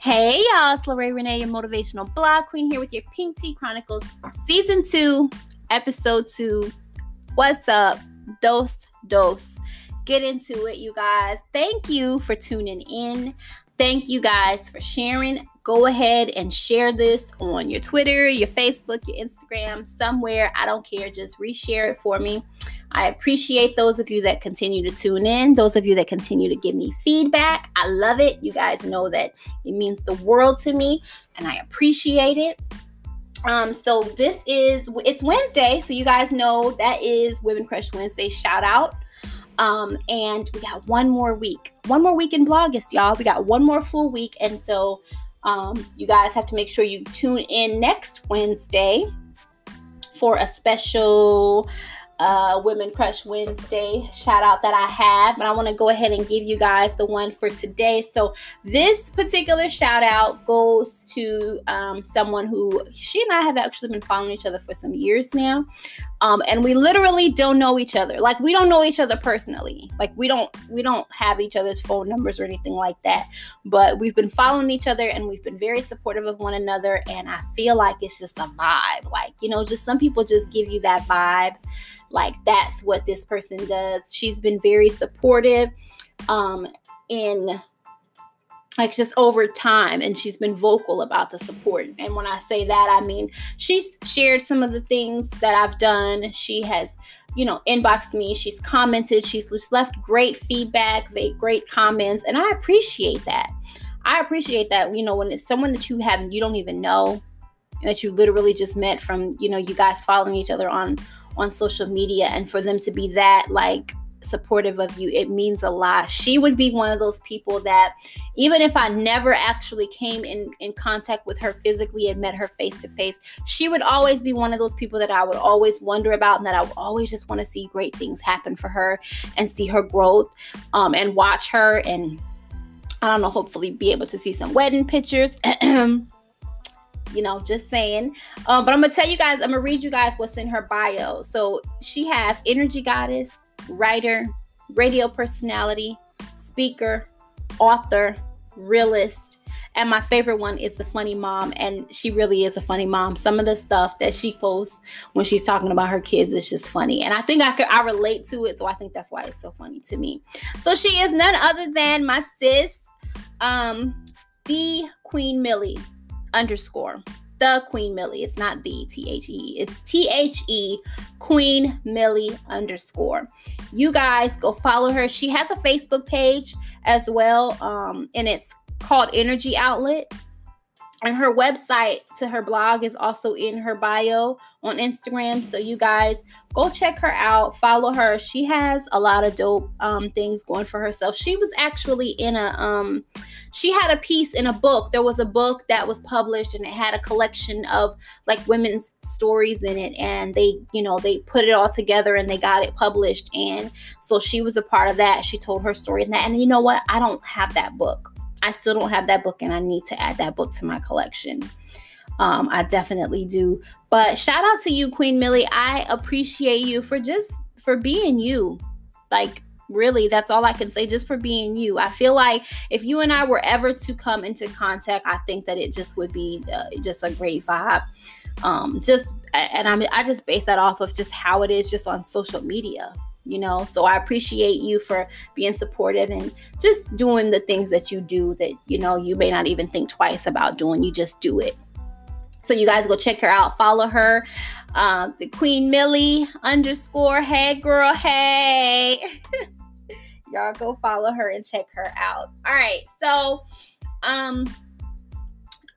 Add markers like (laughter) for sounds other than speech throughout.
Hey y'all, it's Lorraine Renee, your motivational blog queen here with your Pink Tea Chronicles season two, episode two. What's up? Dose, dose. Get into it, you guys. Thank you for tuning in. Thank you guys for sharing. Go ahead and share this on your Twitter, your Facebook, your Instagram, somewhere. I don't care. Just reshare it for me. I appreciate those of you that continue to tune in, those of you that continue to give me feedback. I love it. You guys know that it means the world to me and I appreciate it. Um, so this is it's Wednesday, so you guys know that is Women Crush Wednesday shout out. Um, and we got one more week, one more week in Blogust, y'all. We got one more full week, and so um, you guys have to make sure you tune in next Wednesday for a special uh, Women Crush Wednesday shout out that I have, but I want to go ahead and give you guys the one for today. So, this particular shout out goes to um, someone who she and I have actually been following each other for some years now. Um, and we literally don't know each other. Like we don't know each other personally. Like we don't we don't have each other's phone numbers or anything like that. But we've been following each other and we've been very supportive of one another. And I feel like it's just a vibe. Like you know, just some people just give you that vibe like that's what this person does. She's been very supportive um in like just over time and she's been vocal about the support. And when i say that i mean she's shared some of the things that i've done. She has you know inboxed me. She's commented. She's left great feedback great comments and i appreciate that. I appreciate that you know when it's someone that you have you don't even know that you literally just met from you know you guys following each other on on social media and for them to be that like supportive of you it means a lot. She would be one of those people that even if i never actually came in in contact with her physically and met her face to face she would always be one of those people that i would always wonder about and that i would always just want to see great things happen for her and see her growth um, and watch her and i don't know hopefully be able to see some wedding pictures (clears throat) you know, just saying. Um, but I'm gonna tell you guys, I'm gonna read you guys what's in her bio. So she has energy goddess, writer, radio personality, speaker, author, realist, and my favorite one is the funny mom, and she really is a funny mom. Some of the stuff that she posts when she's talking about her kids is just funny, and I think I could I relate to it, so I think that's why it's so funny to me. So she is none other than my sis, um, the Queen Millie underscore the Queen Millie. It's not the T H E. It's T H E Queen Millie underscore. You guys go follow her. She has a Facebook page as well, um, and it's called Energy Outlet. And her website to her blog is also in her bio on Instagram. So you guys go check her out, follow her. She has a lot of dope um, things going for herself. She was actually in a um, she had a piece in a book. There was a book that was published and it had a collection of like women's stories in it. And they, you know, they put it all together and they got it published. And so she was a part of that. She told her story in that. And you know what? I don't have that book. I still don't have that book and I need to add that book to my collection. Um, I definitely do. But shout out to you, Queen Millie. I appreciate you for just for being you. Like really that's all i can say just for being you i feel like if you and i were ever to come into contact i think that it just would be uh, just a great vibe um just and i mean i just base that off of just how it is just on social media you know? So i appreciate you for being supportive and just doing the things that you do that you know you may not even think twice about doing. You just do it. So you guys go check her out. Follow her. Uh, the queen millie underscore hey girl. Hey. (laughs) Y'all go follow her and check her out. All right, so um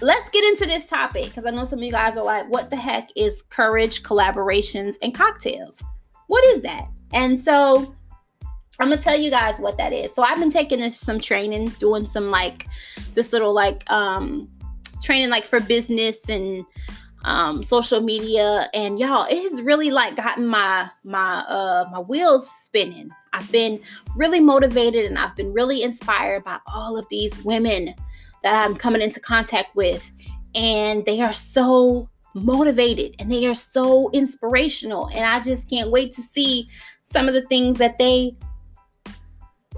let's get into this topic because I know some of you guys are like, what the heck is courage, collaborations, and cocktails? What is that? And so I'm gonna tell you guys what that is. So I've been taking this some training, doing some like this little like um training like for business and um social media and y'all it has really like gotten my my uh my wheels spinning I've been really motivated and I've been really inspired by all of these women that I'm coming into contact with. And they are so motivated and they are so inspirational. And I just can't wait to see some of the things that they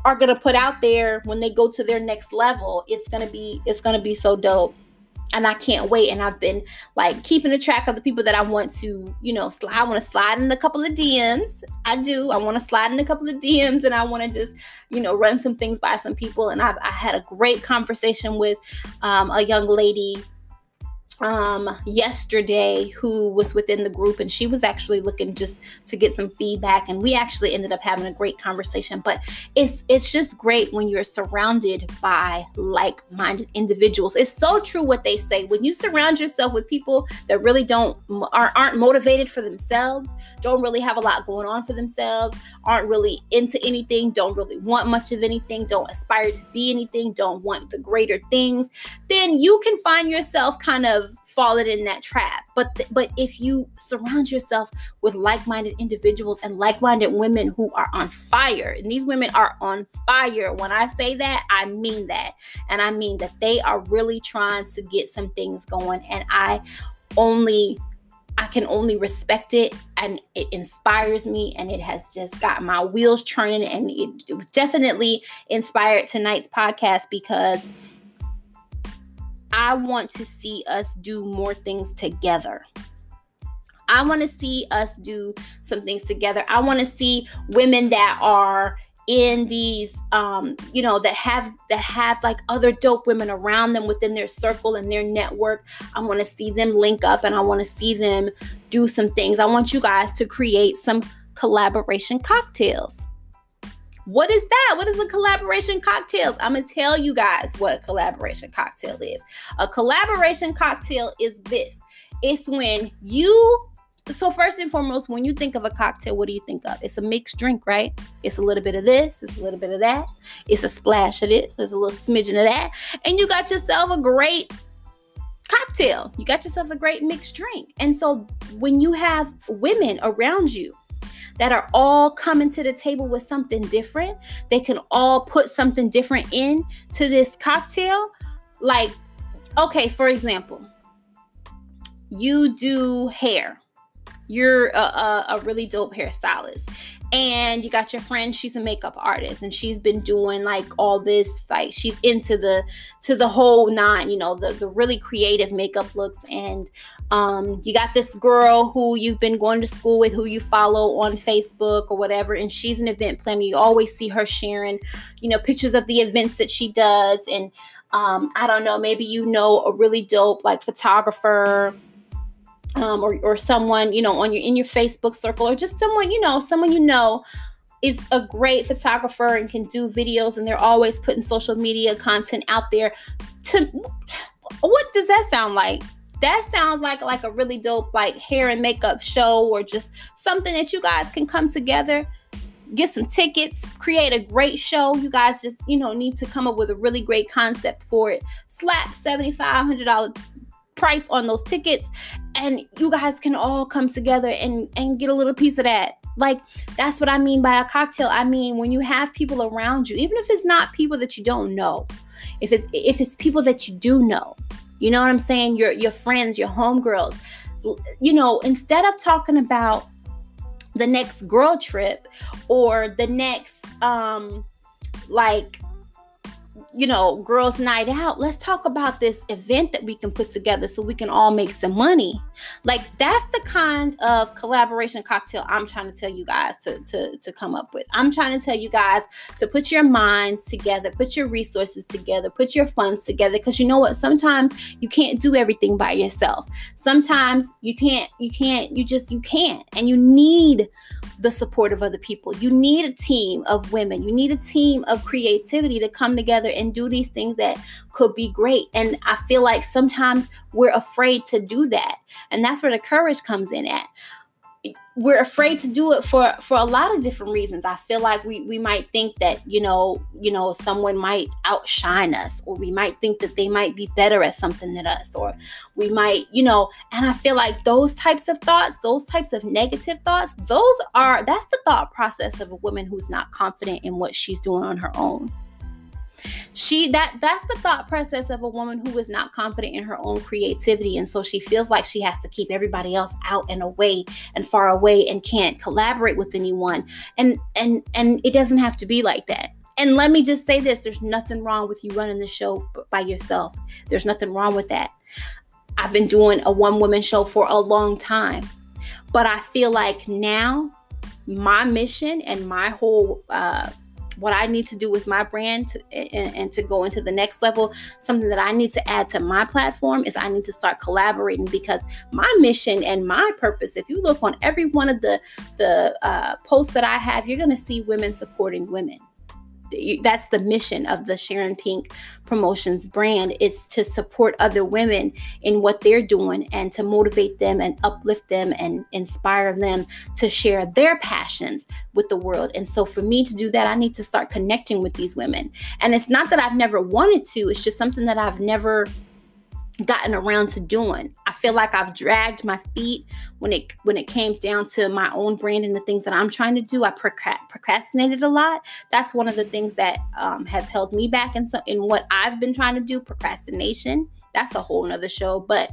are going to put out there when they go to their next level it's going to be it's going to be so dope and I can't wait. And I've been like keeping a track of the people that I want to, you know. I want to slide in a couple of DMs. I do. I want to slide in a couple of DMs, and I want to just, you know, run some things by some people. And I've I had a great conversation with um, a young lady um yesterday who was within the group and she was actually looking just to get some feedback and we actually ended up having a great conversation. But it's it's just great when you're surrounded by like-minded individuals. It's so true what they say. When you surround yourself with people that really don't are, aren't motivated for themselves don't really have a lot going on for themselves aren't really into anything don't really want much of anything don't aspire to be anything don't want the greater things then you can find yourself kind of fallen in that trap. But th- but if you surround yourself with like-minded individuals and like-minded women who are on fire, and these women are on fire. When I say that, I mean that. And I mean that they are really trying to get some things going and I only I can only respect it and it inspires me and it has just got my wheels turning and it, it definitely inspired tonight's podcast because I want to see us do more things together. I want to see us do some things together. I want to see women that are in these um you know that have that have like other dope women around them within their circle and their network i want to see them link up and i want to see them do some things i want you guys to create some collaboration cocktails what is that? What is a collaboration cocktails? I'm gonna tell you guys what a collaboration cocktail is. A collaboration cocktail is this. It's when you so first and foremost, when you think of a cocktail, what do you think of? It's a mixed drink, right? It's a little bit of this, it's a little bit of that, it's a splash of this, there's a little smidgen of that, and you got yourself a great cocktail. You got yourself a great mixed drink. And so when you have women around you that are all coming to the table with something different. They can all put something different in to this cocktail. Like, okay, for example, you do hair. You're a, a, a really dope hairstylist. And you got your friend she's a makeup artist and she's been doing like all this like she's into the to the whole nine you know the the really creative makeup looks. And um you got this girl who you've been going to school with who you follow on facebook or whatever and she's an event planner. You always see her sharing you know pictures of the events that she does. And um i don't know maybe you know a really dope like photographer um, or, or someone you know on your in your facebook circle or just someone you know someone you know is a great photographer and can do videos and they're always putting social media content out there to what does that sound like? That sounds like like a really dope like hair and makeup show or just something that you guys can come together get some tickets create a great show. You guys just you know need to come up with a really great concept for it. Slap $7500 price on those tickets and you guys can all come together and and get a little piece of that. Like that's what i mean by a cocktail. I mean when you have people around you even if it's not people that you don't know if it's if it's people that you do know you know what i'm saying? Your your friends your homegirls you know instead of talking about the next girl trip or the next um like you know, girls' night out, let's talk about this event that we can put together so we can all make some money. Like that's the kind of collaboration cocktail I'm trying to tell you guys to, to, to come up with. I'm trying to tell you guys to put your minds together, put your resources together, put your funds together. Cause you know what? Sometimes you can't do everything by yourself. Sometimes you can't, you can't, you just, you can't. And you need the support of other people. You need a team of women. You need a team of creativity to come together and do these things that could be great. And I feel like sometimes we're afraid to do that. And that's where the courage comes in at we're afraid to do it for for a lot of different reasons. I feel like we we might think that you know you know someone might outshine us or we might think that they might be better at something than us or we might you know and i feel like those types of thoughts those types of negative thoughts those are that's the thought process of a woman who's not confident in what she's doing on her own she that that's the thought process of a woman who is not confident in her own creativity and so she feels like she has to keep everybody else out and away and far away and can't collaborate with anyone and and and it doesn't have to be like that And let me just say this there's nothing wrong with you running the show by yourself. There's nothing wrong with that. I've been doing a one woman show for a long time. But I feel like now my mission and my whole uh, what I need to do with my brand to, and, and, to go into the next level, something that I need to add to my platform is I need to start collaborating because my mission and my purpose, if you look on every one of the the uh, posts that I have, you're going to see women supporting women that's the mission of the Sharing Pink Promotions brand. It's to support other women in what they're doing and to motivate them and uplift them and inspire them to share their passions with the world. And so for me to do that, I need to start connecting with these women. And it's not that I've never wanted to, it's just something that I've never gotten around to doing. I feel like I've dragged my feet when it when it came down to my own brand and the things that I'm trying to do. I procrastinated a lot. That's one of the things that um, has held me back in so in what I've been trying to do. Procrastination. That's a whole nother show, but.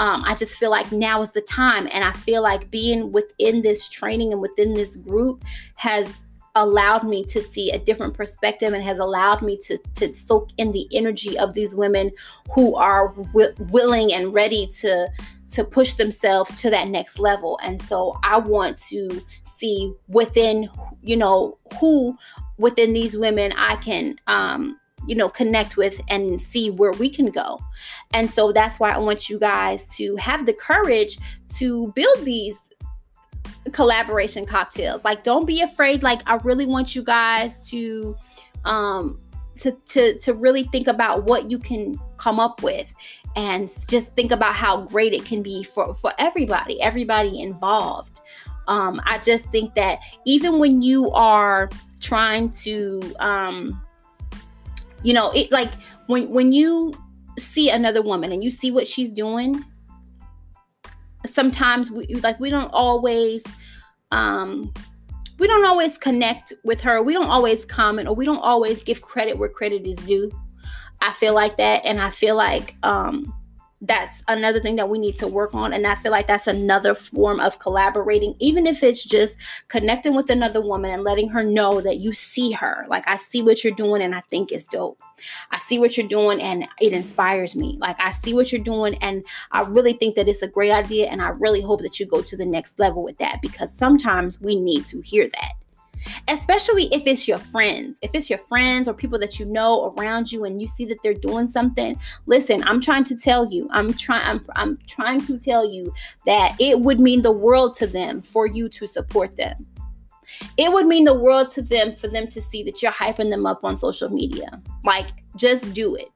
Um, I just feel like now is the time, and I feel like being within this training and within this group has allowed me to see a different perspective and has allowed me to to soak in the energy of these women who are w- willing and ready to to push themselves to that next level. And so i want to see within you know who within these women i can um you know connect with and see where we can go. And so that's why i want you guys to have the courage to build these collaboration cocktails. Like don't be afraid. Like I really want you guys to um to to to really think about what you can come up with and just think about how great it can be for for everybody, everybody involved. Um I just think that even when you are trying to um you know, it like when when you see another woman and you see what she's doing sometimes we like we don't always um we don't always connect with her. We don't always comment or we don't always give credit where credit is due. I feel like that and i feel like um that's another thing that we need to work on and i feel like that's another form of collaborating even if it's just connecting with another woman and letting her know that you see her. Like i see what you're doing and i think it's dope. I see what you're doing and it inspires me. Like i see what you're doing and i really think that it's a great idea and i really hope that you go to the next level with that because sometimes we need to hear that especially if it's your friends. If it's your friends or people that you know around you and you see that they're doing something, listen, I'm trying to tell you. I'm trying I'm, I'm trying to tell you that it would mean the world to them for you to support them. It would mean the world to them for them to see that you're hyping them up on social media. Like just do it.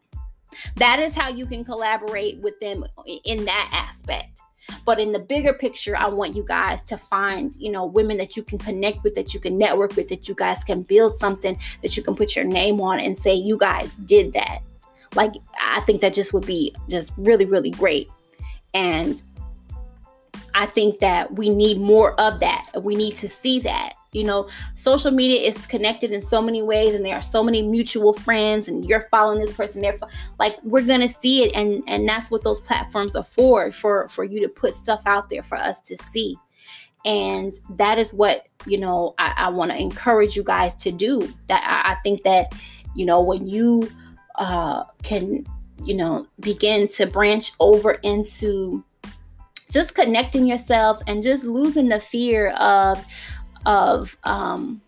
That is how you can collaborate with them in that aspect. But in the bigger picture, I want you guys to find, you know, women that you can connect with, that you can network with, that you guys can build something that you can put your name on and say, you guys did that. Like, I think that just would be just really, really great. And I think that we need more of that. We need to see that. You know, social media is connected in so many ways, and there are so many mutual friends, and you're following this person. They're like we're gonna see it, and and that's what those platforms are for for for you to put stuff out there for us to see, and that is what you know I, I want to encourage you guys to do. That I, I think that you know when you uh, can you know begin to branch over into just connecting yourselves and just losing the fear of of um,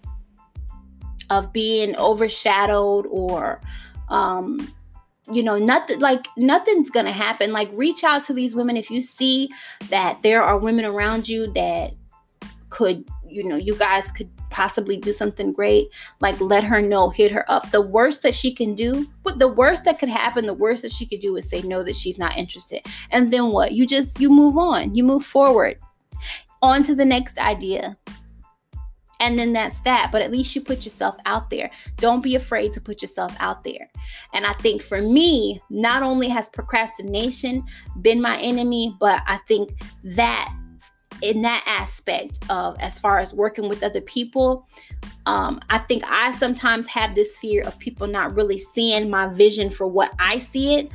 of being overshadowed or um, you know nothing like nothing's gonna happen. Like reach out to these women if you see that there are women around you that could you know you guys could possibly do something great. Like let her know hit her up. The worst that she can do but the worst that could happen the worst that she could do is say no that she's not interested. And then what? You just you move on. You move forward. On to the next idea and then that's that. But at least you put yourself out there. Don't be afraid to put yourself out there. And I think for me, not only has procrastination been my enemy, but I think that in that aspect of as far as working with other people, um, I think I sometimes have this fear of people not really seeing my vision for what I see it.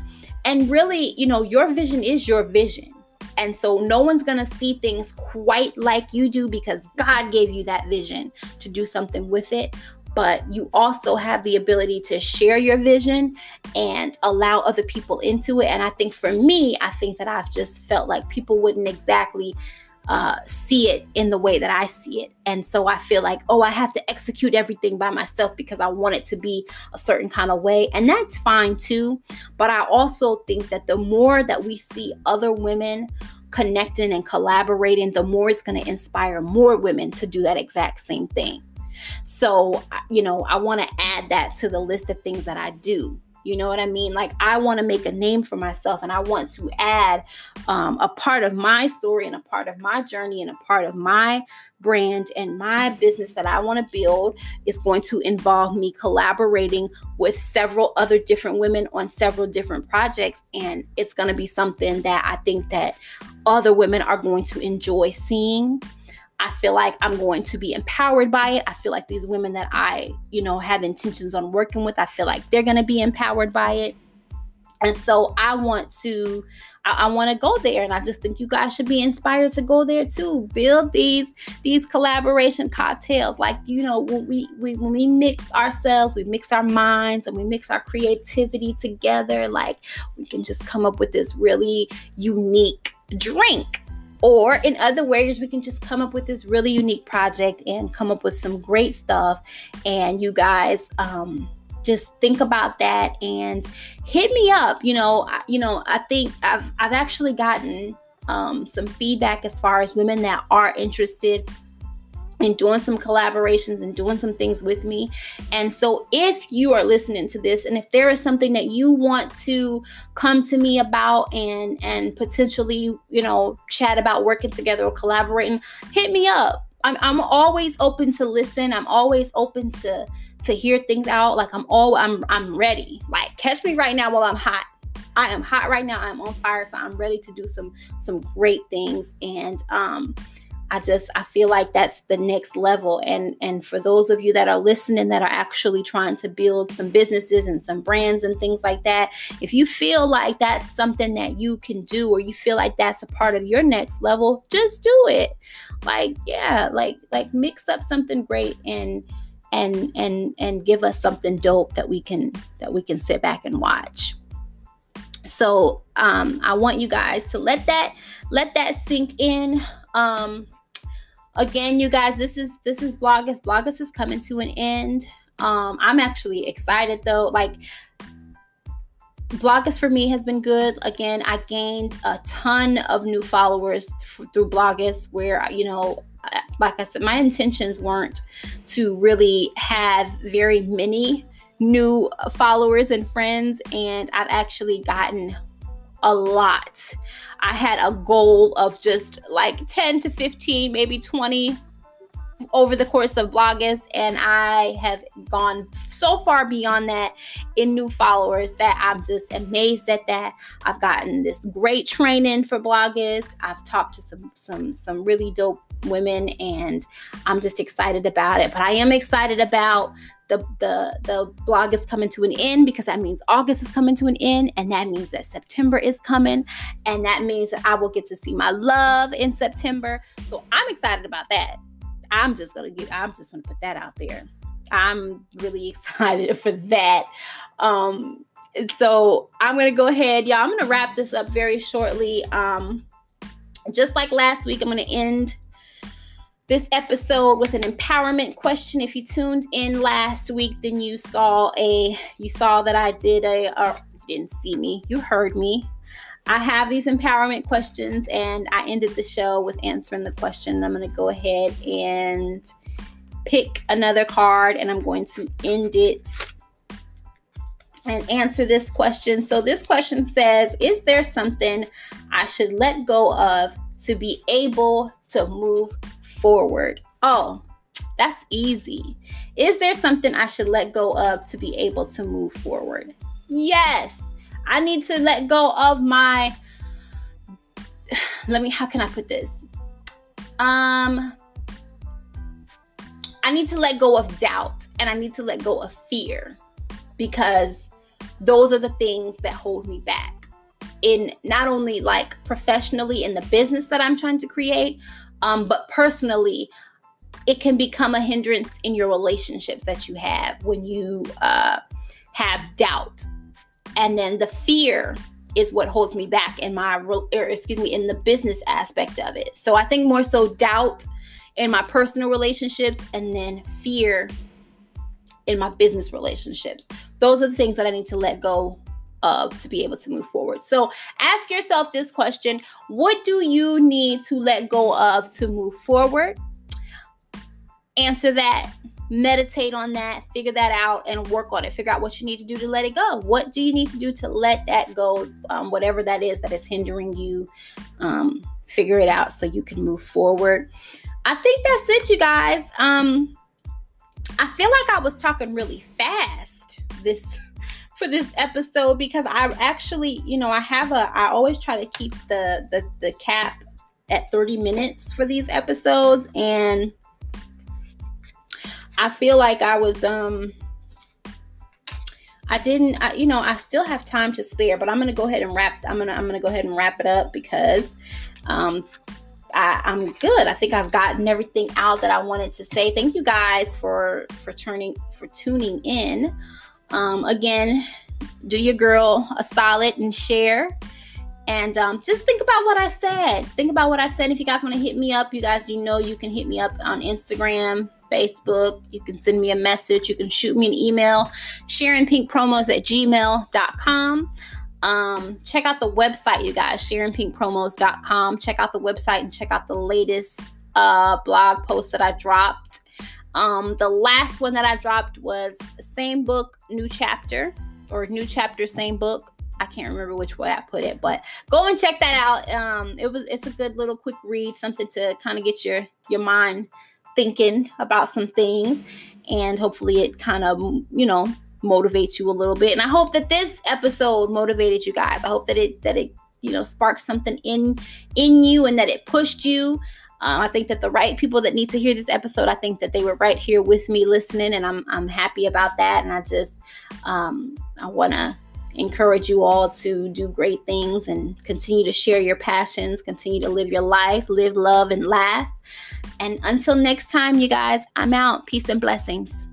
And really, you know, your vision is your vision. And so no one's going to see things quite like you do because God gave you that vision to do something with it. but you also have the ability to share your vision and allow other people into it. And I think for me, I think that I've just felt like people wouldn't exactly uh, see it in the way that I see it. And so I feel like, oh, I have to execute everything by myself because I want it to be a certain kind of way. And that's fine too. But I also think that the more that we see other women connecting and collaborating, the more it's going to inspire more women to do that exact same thing. So, you know, I want to add that to the list of things that I do. You know what I mean? Like, I want to make a name for myself and I want to add um, a part of my story and a part of my journey and a part of my brand and my business that I want to build is going to involve me collaborating with several other different women on several different projects. And it's going to be something that I think that other women are going to enjoy seeing I feel like I'm going to be empowered by it. I feel like these women that I, you know, have intentions on working with, I feel like they're going to be empowered by it. And so I want to, I, I want to go there, and I just think you guys should be inspired to go there too. Build these these collaboration cocktails, like you know, when we, we when we mix ourselves, we mix our minds, and we mix our creativity together. Like we can just come up with this really unique drink or in other ways, we can just come up with this really unique project and come up with some great stuff. And you guys, um, just think about that and hit me up. You know, I, you know, I think I've I've actually gotten um, some feedback as far as women that are interested and doing some collaborations and doing some things with me. And so, if you are listening to this, and if there is something that you want to come to me about and and potentially, you know, chat about working together or collaborating, hit me up. I'm, I'm always open to listen. I'm always open to to hear things out. Like I'm all I'm I'm ready. Like catch me right now while I'm hot. I am hot right now. I'm on fire, so I'm ready to do some some great things. And um, I just I feel like that's the next level. And and for those of you that are listening that are actually trying to build some businesses and some brands and things like that if you feel like that's something that you can do or you feel like that's a part of your next level just do it. Like yeah like like mix up something great and and and and give us something dope that we can that we can sit back and watch. So um i want you guys to let that let that sink in. Um again you guys this is this is Blogust Blogust is coming to an end. Um i'm actually excited though. Like Blogust for me has been good. Again i gained a ton of new followers th- through Blogust where you know like i said my intentions weren't to really have very many new followers and friends and i've actually gotten a lot. I had a goal of just like 10 to 15, maybe 20 over the course of Blogust, and I have gone so far beyond that in new followers that I'm just amazed at that. I've gotten this great training for Blogust. I've talked to some some some really dope women, and I'm just excited about it. But I am excited about the the the blog is coming to an end because that means August is coming to an end and that means that September is coming and that means that I will get to see my love in September. So I'm excited about that. I'm just to get I'm just to put that out there. I'm really (laughs) excited for that. Um so I'm to go ahead y'all. I'm to wrap this up very shortly. Um just like last week I'm to end this episode with an empowerment question. If you tuned in last week, then you saw a you saw that I did a or you didn't see me, you heard me. I have these empowerment questions and I ended the show with answering the question. I'm going to go ahead and pick another card and I'm going to end it and answer this question. So this question says, is there something I should let go of to be able to move forward. Oh, that's easy. Is there something I should let go of to be able to move forward? Yes, I need to let go of my. (sighs) Let me, how can I put this? Um, I need to let go of doubt and I need to let go of fear because those are the things that hold me back in not only like professionally in the business that I'm trying to create, um, but personally, it can become a hindrance in your relationships that you have when you uh, have doubt. And then the fear is what holds me back in my, or excuse me, in the business aspect of it. So I think more so doubt in my personal relationships and then fear in my business relationships. Those are the things that I need to let go of to be able to move forward. So ask yourself this question What do you need to let go of to move forward? Answer that, meditate on that, figure that out, and work on it. Figure out what you need to do to let it go. What do you need to do to let that go? Um, whatever that is that is hindering you, um, figure it out so you can move forward. I think that's it, you guys. Um, I feel like I was talking really fast this for this episode because I actually, you know, I have a I always try to keep the the the cap at 30 minutes for these episodes and I feel like I was um I didn't I, you know, I still have time to spare, but I'm going to go ahead and wrap I'm going to I'm going to go ahead and wrap it up because um I, I'm good. I think I've gotten everything out that I wanted to say. Thank you guys for for turning for tuning in. Um, again, do your girl a solid and share. And um, just think about what I said. Think about what I said. If you guys want to hit me up, you guys, you know, you can hit me up on Instagram, Facebook. You can send me a message. You can shoot me an email, sharingpinkpromos at gmail.com. Um, check out the website, you guys, sharingpinkpromos.com. Check out the website and check out the latest uh, blog post that I dropped. Um, the last one that I dropped was same book, new chapter, or new chapter, same book. I can't remember which way I put it, but go and check that out. Um, it was it's a good little quick read, something to kind of get your your mind thinking about some things, and hopefully it kind of you know motivates you a little bit. And I hope that this episode motivated you guys. I hope that it that it you know sparked something in in you and that it pushed you. Um, I think that the right people that need to hear this episode, I think that they were right here with me listening, and I'm I'm happy about that. And I just um, I want to encourage you all to do great things and continue to share your passions, continue to live your life, live, love, and laugh. And until next time, you guys, I'm out. Peace and blessings.